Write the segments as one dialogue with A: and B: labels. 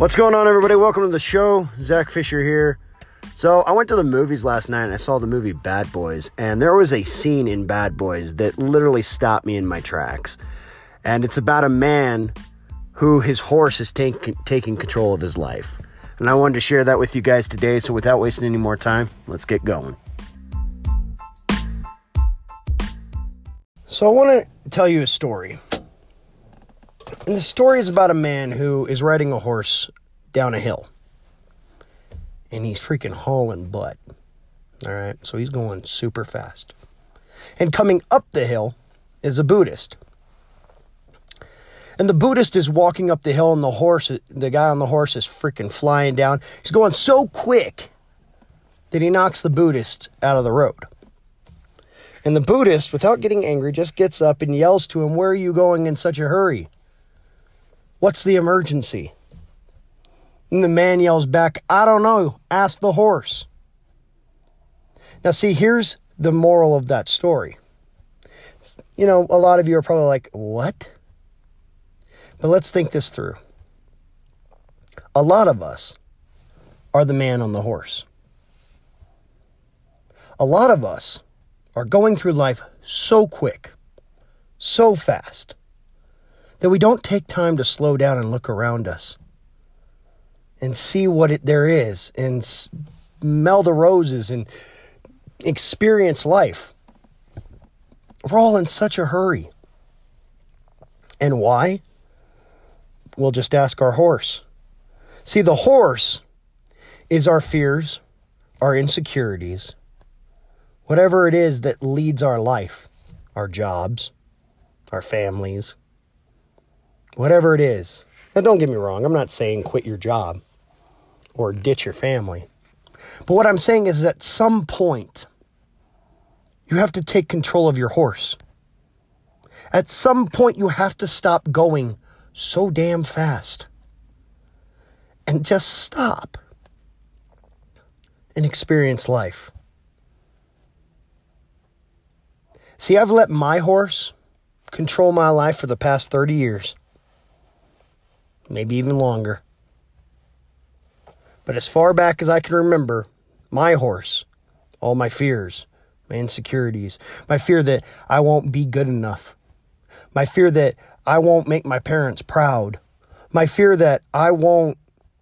A: What's going on, everybody? Welcome to the show. Zach Fisher here. So, I went to the movies last night and I saw the movie Bad Boys, and there was a scene in Bad Boys that literally stopped me in my tracks. And it's about a man who his horse is take, taking control of his life. And I wanted to share that with you guys today, so without wasting any more time, let's get going. So, I want to tell you a story. And the story is about a man who is riding a horse down a hill. And he's freaking hauling butt. All right, so he's going super fast. And coming up the hill is a Buddhist. And the Buddhist is walking up the hill, and the horse, the guy on the horse is freaking flying down. He's going so quick that he knocks the Buddhist out of the road. And the Buddhist, without getting angry, just gets up and yells to him, Where are you going in such a hurry? What's the emergency? And the man yells back, I don't know. Ask the horse. Now, see, here's the moral of that story. You know, a lot of you are probably like, What? But let's think this through. A lot of us are the man on the horse. A lot of us are going through life so quick, so fast, that we don't take time to slow down and look around us and see what it, there is and smell the roses and experience life. We're all in such a hurry. And why? We'll just ask our horse. See, the horse is our fears, our insecurities, whatever it is that leads our life, our jobs, our families, whatever it is. Now, don't get me wrong, I'm not saying quit your job or ditch your family. But what I'm saying is at some point, you have to take control of your horse. At some point, you have to stop going so damn fast and just stop and experience life. See, I've let my horse control my life for the past 30 years, maybe even longer. But as far back as I can remember, my horse, all my fears, my insecurities, my fear that I won't be good enough, my fear that I won't make my parents proud, my fear that I won't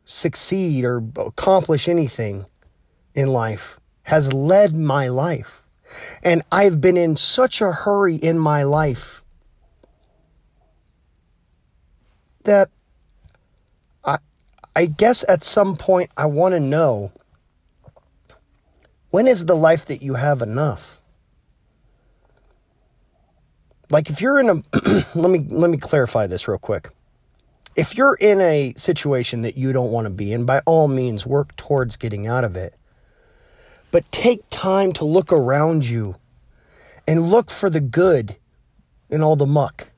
A: succeed or accomplish anything in life has led my life. And I've been in such a hurry in my life that I guess at some point I want to know when is the life that you have enough? Like if you're in a let me let me clarify this real quick. If you're in a situation that you don't want to be in, by all means work towards getting out of it. But take time to look around you and look for the good in all the muck.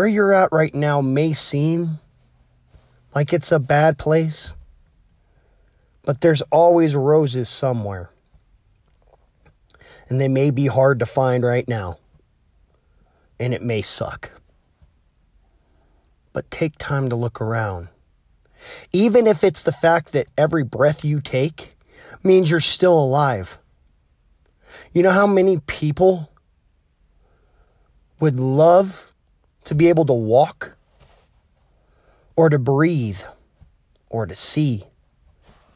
A: Where you're at right now may seem like it's a bad place, but there's always roses somewhere. And they may be hard to find right now. And it may suck. But take time to look around. Even if it's the fact that every breath you take means you're still alive. You know how many people would love to be able to walk or to breathe or to see?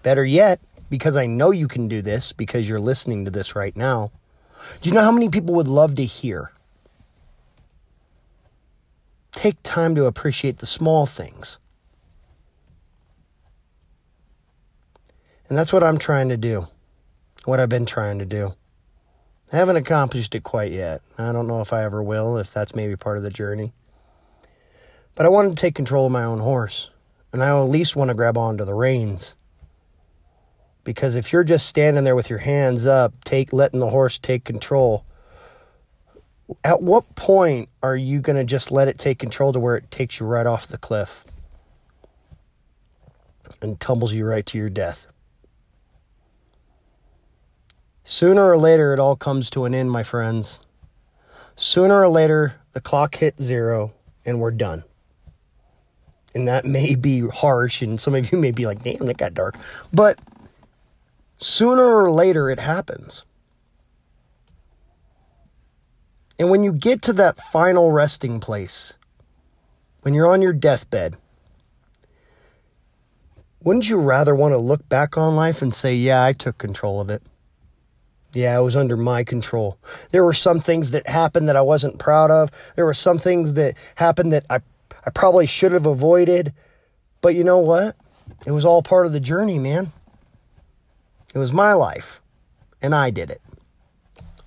A: Better yet, because I know you can do this because you're listening to this right now. Do you know how many people would love to hear? Take time to appreciate the small things. And that's what I'm trying to do. What I've been trying to do. I haven't accomplished it quite yet. I don't know if I ever will, if that's maybe part of the journey. But I want to take control of my own horse. And I at least want to grab onto the reins. Because if you're just standing there with your hands up, take letting the horse take control, at what point are you going to just let it take control to where it takes you right off the cliff and tumbles you right to your death? Sooner or later, it all comes to an end, my friends. Sooner or later, the clock hits zero and we're done. And that may be harsh, and some of you may be like, damn, that got dark. But sooner or later, it happens. And when you get to that final resting place, when you're on your deathbed, wouldn't you rather want to look back on life and say, yeah, I took control of it? Yeah, it was under my control. There were some things that happened that I wasn't proud of. There were some things that happened that I, I probably should have avoided. But you know what? It was all part of the journey, man. It was my life, and I did it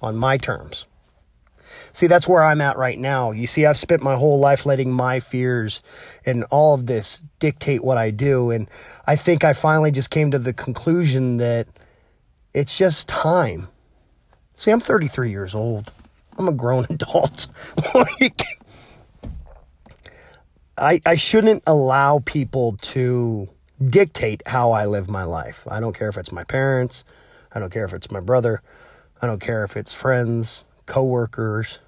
A: on my terms. See, that's where I'm at right now. You see, I've spent my whole life letting my fears and all of this dictate what I do. And I think I finally just came to the conclusion that it's just time. See, I'm 33 years old. I'm a grown adult. I, I shouldn't allow people to dictate how I live my life. I don't care if it's my parents. I don't care if it's my brother. I don't care if it's friends, coworkers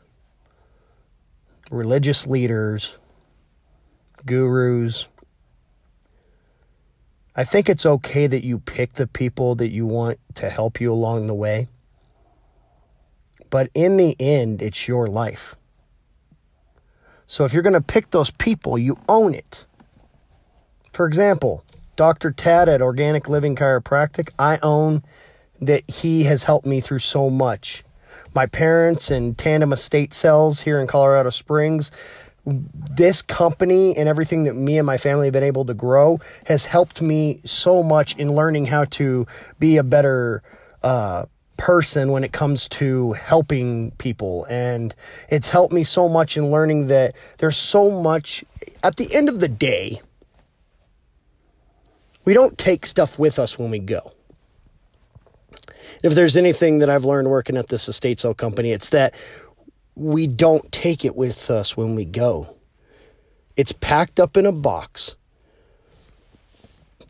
A: religious leaders, gurus. I think it's okay that you pick the people that you want to help you along the way. But in the end, it's your life. So if you're going to pick those people, you own it. For example, Dr. Tad at Organic Living Chiropractic, I own that he has helped me through so much my parents and Tandem Estate Sales here in Colorado Springs. This company and everything that me and my family have been able to grow has helped me so much in learning how to be a better uh, person when it comes to helping people. And it's helped me so much in learning that there's so much, at the end of the day, we don't take stuff with us when we go if there's anything that I've learned working at this estate sale company, it's that we don't take it with us when we go. It's packed up in a box.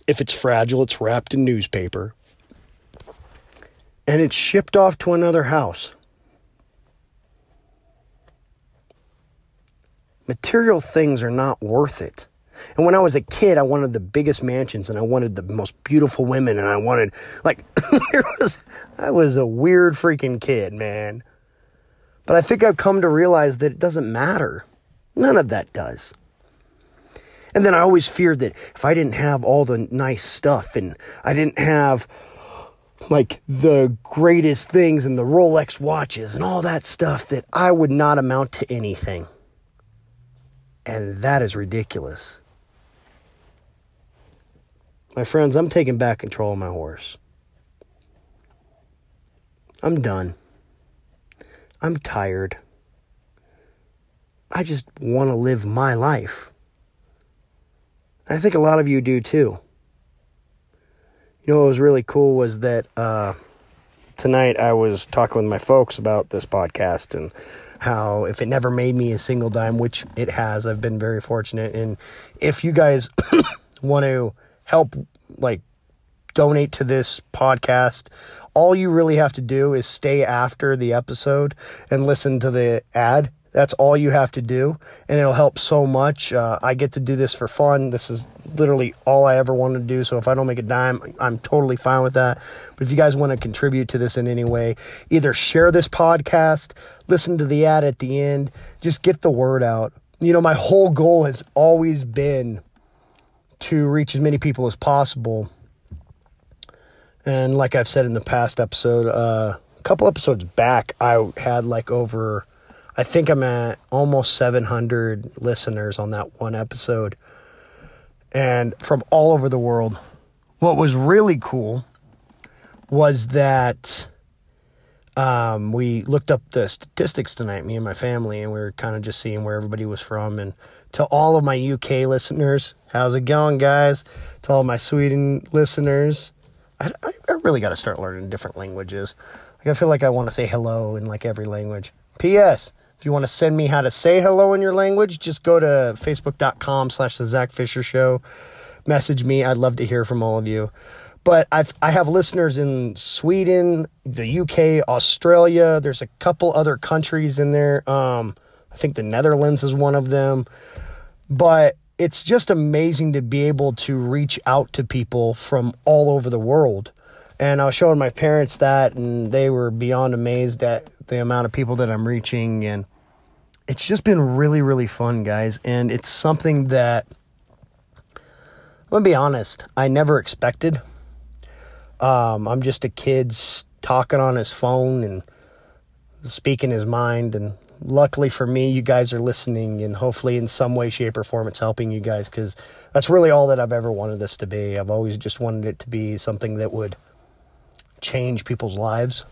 A: If it's fragile, it's wrapped in newspaper. And it's shipped off to another house. Material things are not worth it. And when I was a kid, I wanted the biggest mansions and I wanted the most beautiful women and I wanted like was I was a weird freaking kid, man. But I think I've come to realize that it doesn't matter. None of that does. And then I always feared that if I didn't have all the nice stuff and I didn't have like the greatest things and the Rolex watches and all that stuff that I would not amount to anything. And that is ridiculous. My friends, I'm taking back control of my horse. I'm done. I'm tired. I just want to live my life. I think a lot of you do too. You know what was really cool was that uh, tonight I was talking with my folks about this podcast and how if it never made me a single dime, which it has, I've been very fortunate. And if you guys want to help like donate to this podcast, all you really have to do is stay after the episode and listen to the ad. That's all you have to do, and it'll help so much. Uh, I get to do this for fun. This is literally all I ever wanted to do. So if I don't make a dime, I'm totally fine with that. But if you guys want to contribute to this in any way, either share this podcast, listen to the ad at the end, just get the word out. You know, my whole goal has always been to reach as many people as possible. And like I've said in the past episode, uh, a couple episodes back, I had like over, I think I'm at almost 700 listeners on that one episode. And from all over the world. What was really cool was that um, we looked up the statistics tonight, me and my family, and we were kind of just seeing where everybody was from. And to all of my UK listeners, how's it going, guys? To all my Sweden listeners, I, I, I really got to start learning different languages. Like I feel like I want to say hello in like every language. P.S. If you want to send me how to say hello in your language, just go to facebook.com slash the Zach Fisher Show. Message me. I'd love to hear from all of you. But I've, I have listeners in Sweden, the UK, Australia. There's a couple other countries in there. Um, I think the Netherlands is one of them. But it's just amazing to be able to reach out to people from all over the world. And I was showing my parents that, and they were beyond amazed at the amount of people that I'm reaching. And it's just been really, really fun, guys. And it's something that, I'm going to be honest, I never expected. Um, I'm just a kid talking on his phone and speaking his mind. And luckily for me, you guys are listening, and hopefully, in some way, shape, or form, it's helping you guys because that's really all that I've ever wanted this to be. I've always just wanted it to be something that would change people's lives.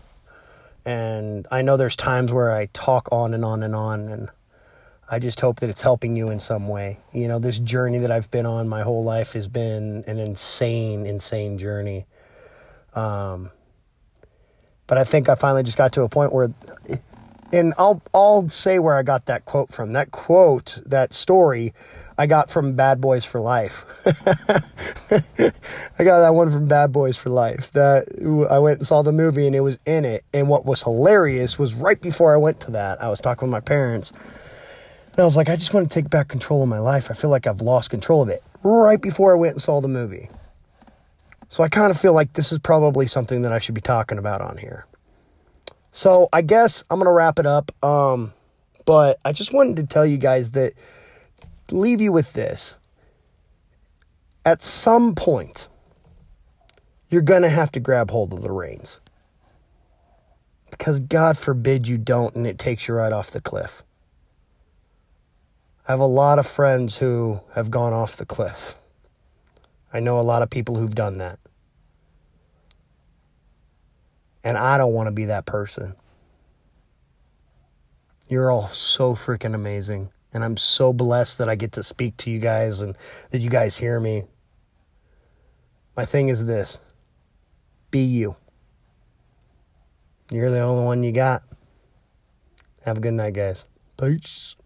A: And I know there's times where I talk on and on and on, and I just hope that it's helping you in some way. You know, this journey that I've been on my whole life has been an insane, insane journey. Um, but I think I finally just got to a point where and I'll I'll say where I got that quote from. That quote, that story, I got from Bad Boys for Life. I got that one from Bad Boys for Life. That I went and saw the movie and it was in it. And what was hilarious was right before I went to that, I was talking with my parents. And I was like, I just want to take back control of my life. I feel like I've lost control of it right before I went and saw the movie. So I kind of feel like this is probably something that I should be talking about on here. So I guess I'm gonna wrap it up. Um, but I just wanted to tell you guys that leave you with this. At some point, you're gonna have to grab hold of the reins. Because God forbid you don't and it takes you right off the cliff. I have a lot of friends who have gone off the cliff. I know a lot of people who've done that. And I don't want to be that person. You're all so freaking amazing. And I'm so blessed that I get to speak to you guys and that you guys hear me. My thing is this be you. You're the only one you got. Have a good night, guys. Peace.